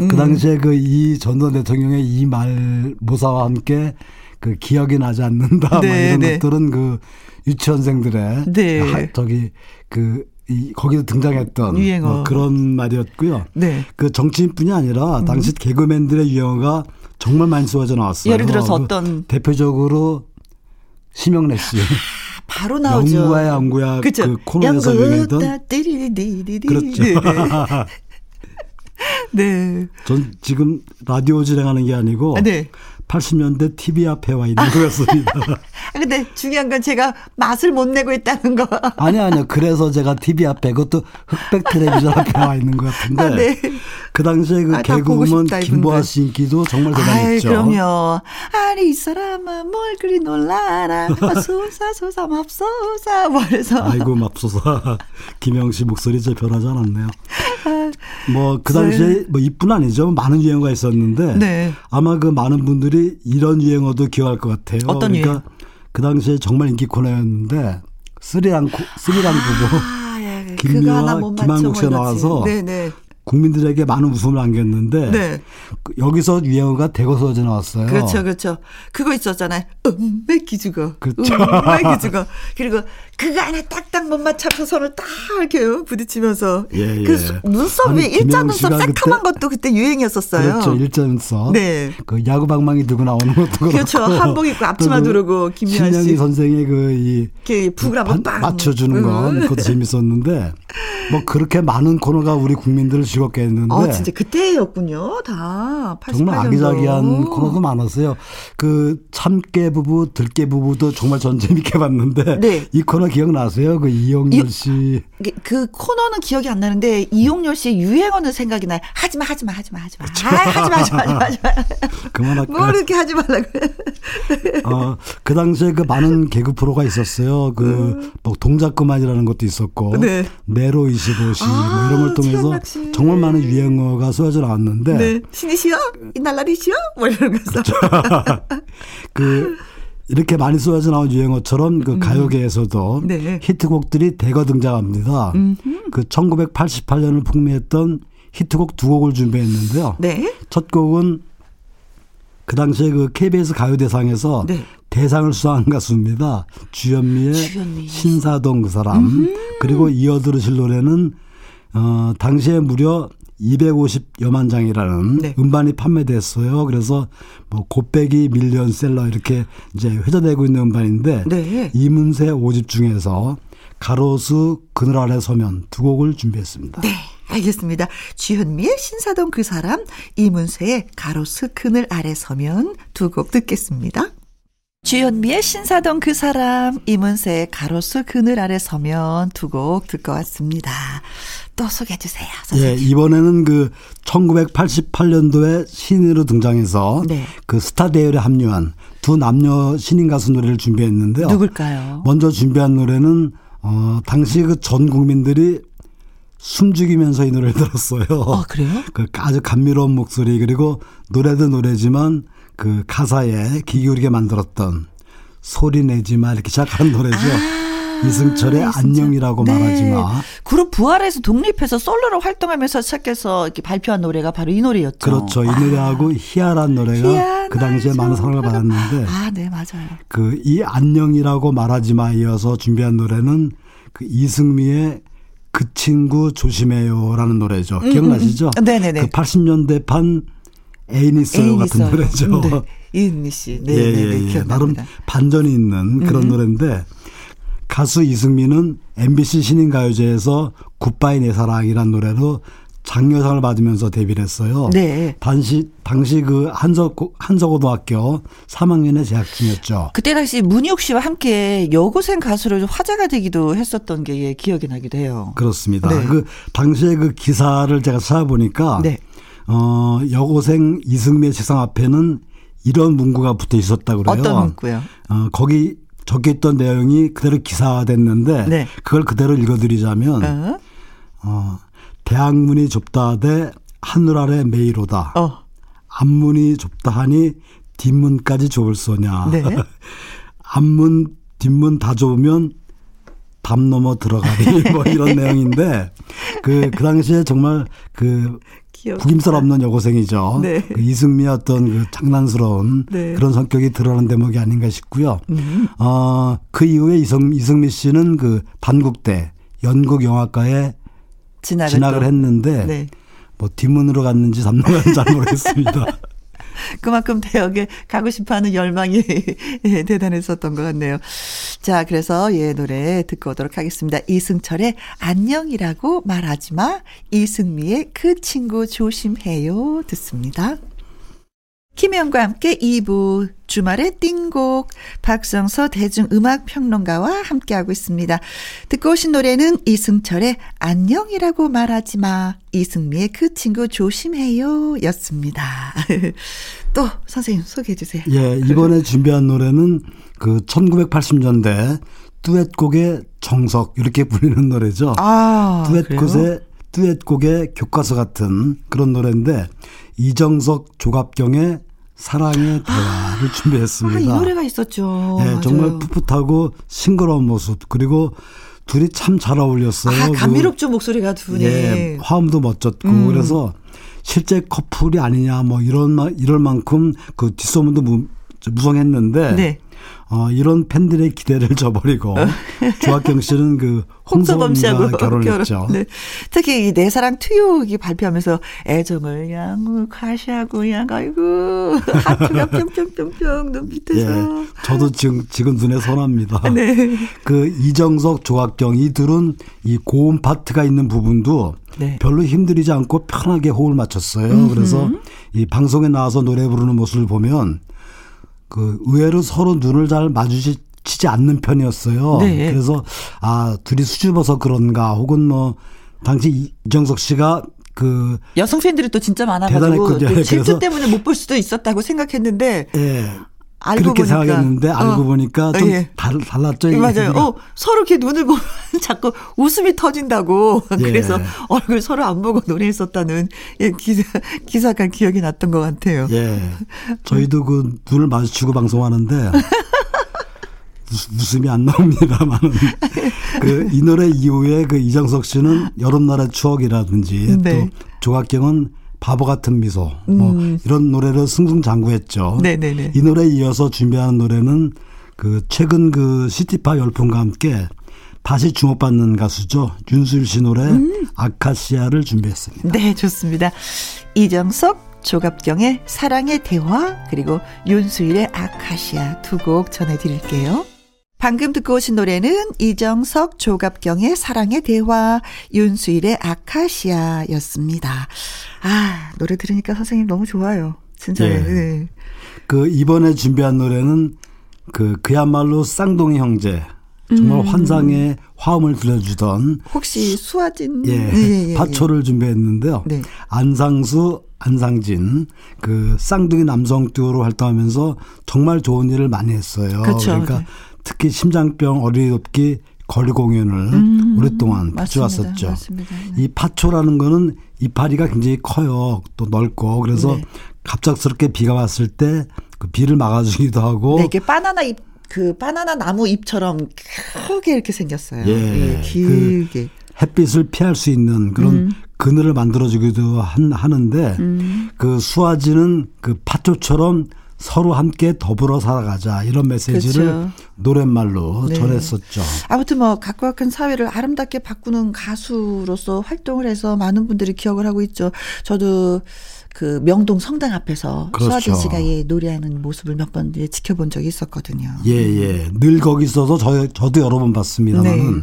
음. 그 당시에 그 이 전두환 대통령의 이 말 모사와 함께 그 기억이 나지 않는다. 네, 막 이런 네. 것들은 그 유치원생들의 네. 하- 저기 그 이, 거기서 등장했던 유행어. 뭐 그런 말이었고요. 네. 그 정치인뿐이 아니라 당시 개그맨들의 유행어가 정말 많이 쏘아져 나왔어요. 예를 들어서 그 어떤 대표적으로 심영래 씨. 바로 나오죠. 영구야 영구야 그쵸? 그 코너에서 유행했던. 그렇죠. 네, 네. 전 지금 라디오 진행하는 게 아니고 아, 네. 80년대 TV 앞에 와 있는 것 같습니다. 아, 근데 중요한 건 제가 맛을 못 내고 있다는 거. 아니 아니요. 그래서 제가 TV 앞에 그것도 흑백 텔레비전 앞에 와 있는 것 같은데 아, 네. 그 당시에 그 아, 개그우먼 김보아. 씨 인기도 정말 대단했죠. 그럼요. 아니, 이 사람아, 뭘 그리 놀라라. 맙소사, 소사, 맙소사. 뭐 그래서. 아이고 맙소사 김영 씨 목소리 제 변하지 않았네요. 아, 뭐그 당시에 뭐 이뿐 아니죠. 많은 유행어가 있었는데 네. 아마 그 많은 분들이 이런 유행어도 기억할 것 같아요. 어떤 그러니까 유행? 그 당시에 정말 인기 코너였는데 스리랑 고- 스리랑 부부 아, 예. 김미화, 못 맞춰 김한국 씨가. 나와서 네네. 국민들에게 많은 웃음을 안겼는데 네. 그 여기서 유행어가 대거서져 나왔어요. 그렇죠, 그렇죠. 그거 있었잖아요. 음메 기 죽어. 그렇죠. 음메 기 죽어. 그리고 그거 하나 딱딱 못 맞춰서 손을 딱 이렇게 부딪히면서. 예, 그 예. 수- 눈썹이 일자 눈썹 새카만 것도 그때 유행이었었어요. 그렇죠. 일전서. 네. 그 야구 방망이 들고 나오는 것도 그렇고. 그렇죠. 한복 입고 앞치마 또그 두르고 김미아 씨. 선생의 그이 북을 한번 빵 맞춰주는 건 음. 그것도 재밌었는데 뭐 그렇게 많은 코너가 우리 국민들을 즐겁게 했는데 어, 진짜 그때였군요. 다. 88년도. 정말 아기자기한 코너도 많았어요. 그 참깨 부부, 들깨 부부도 정말 전 재밌게 봤는데 네. 이 코너 기억나세요? 그 이용열 이- 씨. 그- 그 코너는 기억이 안 나는데 이용열 씨의 유행어는 생각이 나요. 하지마 하지마 하지마 하지마. 아, 하지마 하지마 하지마 하지마. 그만할까? 뭐 이렇게 하지 말라고. 어, 그 당시에 그 많은 개그 프로가 있었어요. 그, 뭐, 동작 그만이라는 것도 있었고. 음. 네. 네로 25시, 뭐 아, 이런 걸 통해서 씨. 정말 많은 유행어가 쏘아져 나왔는데. 네. 신이시여? 이 날라리시여? 뭐 이러면서. 그, 이렇게 많이 쏘아져 나온 유행어처럼 그 가요계에서도 음. 네. 히트곡들이 대거 등장합니다. 그 1988년을 풍미했던 히트곡 두 곡을 준비했는데요. 네. 첫 곡은 그 당시에 그 KBS 가요대상에서 네. 대상을 수상한 가수입니다. 주현미의 주현미. 신사동 그 사람. 그리고 이어 들으실 노래는 어 당시에 무려 250여만 장이라는 네. 음반이 판매됐어요. 그래서 뭐 곱빼기 밀리언 셀러 이렇게 이제 회자되고 있는 음반인데 네. 이문세 5집 중에서 가로수 그늘 아래 서면 두 곡을 준비했습니다. 네. 알겠습니다. 주현미의 신사동 그 사람, 이문세의 가로수 그늘 아래 서면 두 곡 듣겠습니다. 주현미의 신사동 그 사람, 이문세의 가로수 그늘 아래 서면 두 곡 듣고 왔습니다. 또 소개해 주세요. 예, 선생님. 이번에는 그 1988년도에 신인으로 등장해서 네. 그 스타 대열에 합류한 두 남녀 신인 가수 노래를 준비했는데요. 누굴까요? 먼저 준비한 노래는 어 당시 그 전 국민들이 숨죽이면서 이 노래를 들었어요. 아, 그래요? 그 아주 감미로운 목소리 그리고 노래도 노래지만 그 가사에 귀 기울이게 만들었던 소리 내지 마 이렇게 시작하는 노래죠. 이승철의 아. 안녕이라고 네. 말하지 마. 그룹 부활에서 독립해서 솔로로 활동하면서 시작해서 이렇게 발표한 노래가 바로 이 노래였죠. 그렇죠. 이 노래하고 희야란 노래가 희한하죠. 그 당시에 많은 사랑을 받았는데 아, 네, 맞아요. 그 이 안녕이라고 말하지 마 이어서 준비한 노래는 그 이승미의 그 친구 조심해요라는 노래죠. 기억나시죠? 음, 네네네. 그 80년대 판 애인 있어요 같은 있어요. 노래죠. 네. 이은미 씨. 네, 예, 네, 예, 네. 예. 기억납니다. 나름 반전이 있는 그런 음. 노래인데 가수 이승미는 MBC 신인가요제에서 굿바이 내 사랑이라는 노래로 장려상을 받으면서 데뷔를 했어요. 네. 당시 당시 그 한석 한석고등학교 3학년에 재학 중이었죠. 그때 당시 문희옥 씨와 함께 여고생 가수로 화제가 되기도 했었던 게 예, 기억이 나기도 해요. 그렇습니다. 네. 그 당시에 그 기사를 제가 찾아보니까 네. 어 여고생 이승미의 책상 앞에는 이런 문구가 붙어 있었다고 그래요. 어떤 문구요? 어 거기 적혀 있던 내용이 그대로 기사화됐는데 네. 그걸 그대로 읽어드리자면 어? 어, 대학문이 좁다 대 하늘 아래 메이로다. 어. 앞문이 좁다 하니 뒷문까지 좁을 소냐. 네. 앞문 뒷문 다 좁으면 담 넘어 들어가니 뭐 이런 내용인데 그, 그 당시에 정말 그 구김살 없는 여고생이죠. 네. 그 이승미의 어떤 그 장난스러운 네. 그런 성격이 드러난 대목이 아닌가 싶고요. 음. 어, 그 이후에 이승, 이승미 씨는 그 단국대 연극 영화과에 진학을, 진학을 했는데 네. 뭐 뒷문으로 갔는지 잡문을 잘 모르겠습니다. 그만큼 대학에 가고 싶어 하는 열망이 대단했었던 것 같네요. 자, 그래서 예, 노래 듣고 오도록 하겠습니다. 이승철의 안녕이라고 말하지 마. 이승미의 그 친구 조심해요. 듣습니다. 김혜영과 함께 2부 주말의 띵곡 박성서 대중음악평론가와 함께하고 있습니다. 듣고 오신 노래는 이승철의 안녕이라고 말하지 마 이승미의 그 친구 조심해요 였습니다. 또 선생님 소개해 주세요. 예, 이번에 준비한 노래는 그 1980년대 듀엣곡의 정석 이렇게 불리는 노래죠. 아, 듀엣곡의 듀엣곡의 교과서 같은 그런 노래인데 이정석 조갑경의 사랑의 대화를 아, 준비했습니다. 아, 이 노래가 있었죠. 네, 맞아요. 정말 풋풋하고 싱그러운 모습 그리고 둘이 참 잘 어울렸어요. 아, 감미롭죠 그, 목소리가 두 분이. 예, 화음도 멋졌고 음. 그래서 실제 커플이 아니냐 뭐 이런 이럴 만큼 그 뒷소문도 무, 무성했는데 네. 어, 이런 팬들의 기대를 저버리고 조학경 씨는 그 홍서범 씨하고 결혼했죠. 네. 특히 이 내 사랑 투유기 발표하면서 애정을 양가시하고 양 아이고 하트가 평평평평 눈빛에서. 예, 저도 지금 지금 눈에 선합니다. 네. 그 이정석 조학경 이 둘은 이 고음 파트가 있는 부분도 네. 별로 힘들이지 않고 편하게 호흡을 맞췄어요. 음흠. 그래서 이 방송에 나와서 노래 부르는 모습을 보면 그 의외로 서로 눈을 잘 마주치지 않는 편이었어요. 네. 그래서 아 둘이 수줍어서 그런가 혹은 뭐 당시 이정석 씨가 그 여성 팬들이 또 진짜 많아가지고 그 질투 때문에 못 볼 수도 있었다고 생각했는데 예. 알고 그렇게 보니까. 생각했는데 알고 어. 보니까 좀 예. 달, 달랐죠. 맞아요. 어, 서로 이렇게 눈을 보면 자꾸 웃음이 터진다고. 예. 그래서 얼굴 서로 안 보고 노래했었다는 예, 기사, 기사가 기억이 났던 것 같아요. 예. 저희도 그 눈을 마주치고 방송하는데 웃음이 안 나옵니다만 그 이 노래 이후에 그 이정석 씨는 여름날의 추억이라든지 네. 또 조각경은 바보 같은 미소 뭐 음. 이런 노래를 승승장구했죠. 네네네. 이 노래에 이어서 준비하는 노래는 그 최근 그 시티파 열풍과 함께 다시 주목받는 가수죠. 윤수일 씨 노래 음. 아카시아를 준비했습니다. 네, 좋습니다. 이정석, 조갑경의 사랑의 대화 그리고 윤수일의 아카시아 두 곡 전해드릴게요. 방금 듣고 오신 노래는 이정석, 조갑경의 사랑의 대화, 윤수일의 아카시아였습니다. 아, 노래 들으니까 선생님 너무 좋아요. 진짜. 예. 네. 그 이번에 준비한 노래는 그 그야말로 쌍둥이 형제. 정말 음. 환상의 화음을 들려주던 혹시 수아진 예, 예, 예, 예. 파초를 준비했는데요. 네. 안상수 안상진 그 쌍둥이 남성 듀오로 활동하면서 정말 좋은 일을 많이 했어요. 그렇죠. 그러니까 네. 특히 심장병 어린이돕기 거리 공연을 음, 오랫동안 펼쳐왔었죠. 네. 이 파초라는 거는 이파리가 굉장히 커요. 또 넓고 그래서 네. 갑작스럽게 비가 왔을 때 그 비를 막아주기도 하고. 네, 이게 바나나 잎, 그 바나나 나무 잎처럼 크게 이렇게 생겼어요. 예, 예 길게. 그 햇빛을 피할 수 있는 그런 음. 그늘을 만들어주기도 한, 하는데 음. 그 수아지는 그 파초처럼 서로 함께 더불어 살아가자 이런 메시지를 그렇죠. 노랫말로 네. 전했었죠. 아무튼 뭐 각박한 사회를 아름답게 바꾸는 가수로서 활동을 해서 많은 분들이 기억을 하고 있죠. 저도 그 명동 성당 앞에서 그렇죠. 수아진 씨가 예, 노래하는 모습을 몇번 지켜본 적이 있었거든요. 예, 예. 늘 거기 있어서 저, 저도 여러 번 봤습니다만은 네.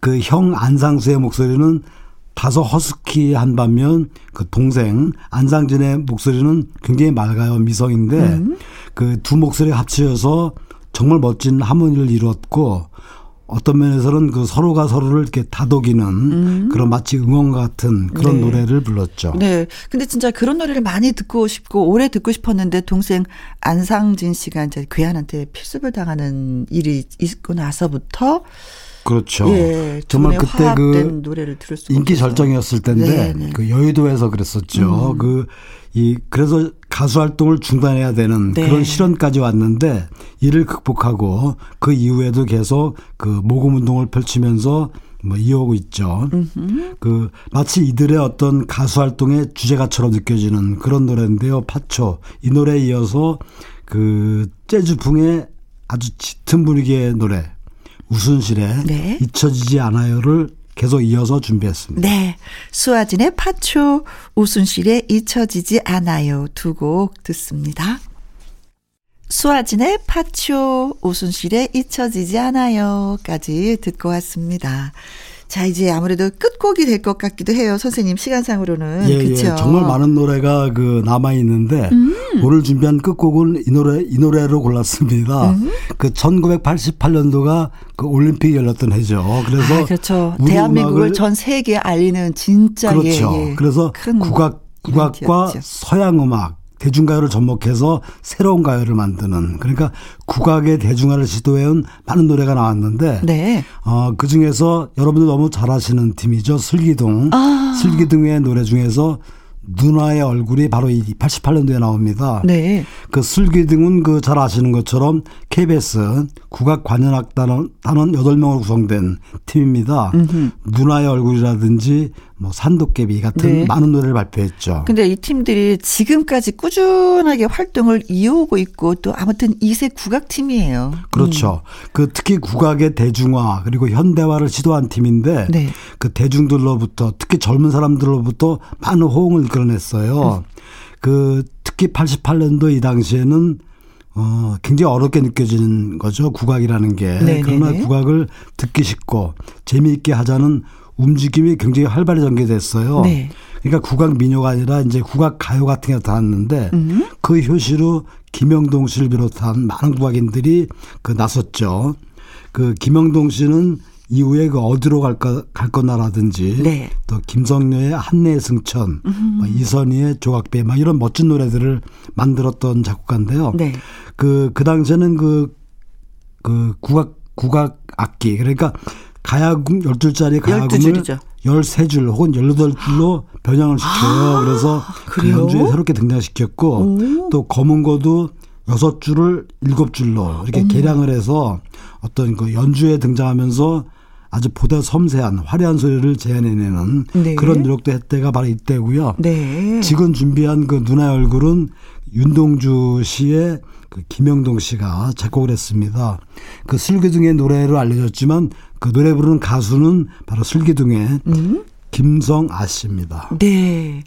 그형 안상수의 목소리는 다소 허스키한 반면 그 동생 안상진의 목소리는 굉장히 맑아요 미성인데 음. 그두 목소리가 합쳐져서 정말 멋진 하모니를 이루었고 어떤 면에서는 그 서로가 서로를 이렇게 다독이는 음. 그런 마치 응원 같은 그런 네. 노래를 불렀죠. 네. 근데 진짜 그런 노래를 많이 듣고 싶고 오래 듣고 싶었는데 동생 안상진 씨가 이제 괴한한테 필습을 당하는 일이 있고 나서부터 그렇죠. 예, 정말 그때 그 인기 절정이었을 때인데 네네. 네. 그 여의도에서 그랬었죠. 음. 그이 그래서 가수 활동을 중단해야 되는 네. 그런 실현까지 왔는데 이를 극복하고 그 이후에도 계속 그 모금 운동을 펼치면서 뭐 이어오고 있죠. 음흠. 그 마치 이들의 어떤 가수 활동의 주제가처럼 느껴지는 그런 노래인데요. 파초 이 노래에 이어서 그 재즈풍의 아주 짙은 분위기의 노래 우순실의 네. 잊혀지지 않아요를 계속 이어서 준비했습니다. 네. 수아진의 파초, 우순실의 잊혀지지 않아요 두 곡 듣습니다. 수아진의 파초, 오순실의 잊혀지지 않아요까지 듣고 왔습니다. 자, 이제 아무래도 끝곡이 될 것 같기도 해요. 선생님 시간상으로는. 예, 그렇죠? 예. 정말 많은 노래가 그 남아 있는데 음. 오늘 준비한 끝곡은 이 노래 이 노래로 골랐습니다. 음. 그 1988년도가 그 올림픽이 열렸던 해죠. 그래서 아, 그렇죠. 대한민국을 전 세계에 알리는 진짜 그렇죠. 예, 예. 그래서 국악 국악과 서양 음악 대중가요를 접목해서 새로운 가요를 만드는 그러니까 국악의 대중화를 시도해온 많은 노래가 나왔는데 네. 어, 그 중에서 여러분들 너무 잘 아시는 팀이죠 슬기동 아. 슬기동의 노래 중에서 누나의 얼굴이 바로 이 88년도에 나옵니다. 네. 그 슬기등은 그 잘 아시는 것처럼 KBS 국악 관현악단원 단원 8명으로 구성된 팀입니다. 음흠. 누나의 얼굴이라든지 뭐 산도깨비 같은 네. 많은 노래를 발표했죠. 근데 이 팀들이 지금까지 꾸준하게 활동을 이어오고 있고 또 아무튼 이세 국악 팀이에요. 그렇죠. 음. 그 특히 국악의 대중화 그리고 현대화를 시도한 팀인데 네. 그 대중들로부터 특히 젊은 사람들로부터 많은 호응을 끌어냈어요. 음. 그 특히 88년도 이 당시에는 어, 굉장히 어렵게 느껴지는 거죠. 국악이라는 게. 네네네. 그러나 국악을 듣기 쉽고 재미있게 하자는 움직임이 굉장히 활발히 전개됐어요. 네. 그러니까 국악 민요가 아니라 이제 국악 가요 같은 게 나왔는데 음. 그 효시로 김영동 씨를 비롯한 많은 국악인들이 그 나섰죠. 그 김영동 씨는 이후에 그 어디로 갈까 갈 거나라든지 네. 또 김성녀의 한내 승천, 음. 뭐 이선희의 조각배 막 이런 멋진 노래들을 만들었던 작곡가인데요. 네. 그그 그 당시에는 그그 그 국악 국악 악기 그러니까 가야금 12줄짜리 가야금을 13줄 혹은 18줄로 변형을 시켜요. 아, 그래서 그 연주에 새롭게 등장시켰고 오. 또 검은고도 6줄을 7줄로 이렇게 어머. 개량을 해서 어떤 그 연주에 등장하면서 아주 보다 섬세한 화려한 소리를 재현해내는 네. 그런 노력도 했대가 바로 이때고요. 네. 지금 준비한 그 누나의 얼굴은 윤동주 씨의 그 김영동 씨가 작곡을 했습니다. 그 슬기둥의 노래로 알려졌지만 그 노래 부르는 가수는 바로 슬기둥의 음? 김성아 씨입니다. 네.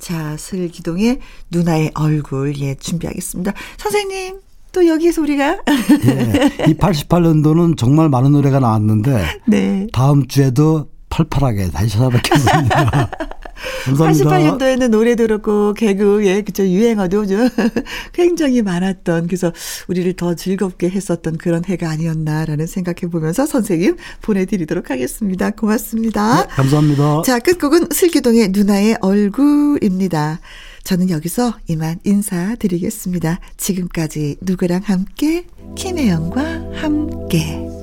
자, 슬기둥의 누나의 얼굴, 예, 준비하겠습니다. 선생님, 또 여기서 우리가. 예, 이 88년도는 정말 많은 노래가 나왔는데. 네. 다음 주에도 팔팔하게 다시 찾아뵙겠습니다. 감사합니다. 88년도에는 노래도 그렇고 개그 예 그죠 유행어도 좀 굉장히 많았던 그래서 우리를 더 즐겁게 했었던 그런 해가 아니었나라는 생각해 보면서 선생님 보내드리도록 하겠습니다. 고맙습니다. 네, 감사합니다. 자 끝곡은 슬기동의 누나의 얼굴입니다. 저는 여기서 이만 인사드리겠습니다. 지금까지 누구랑 함께 김혜영과 함께.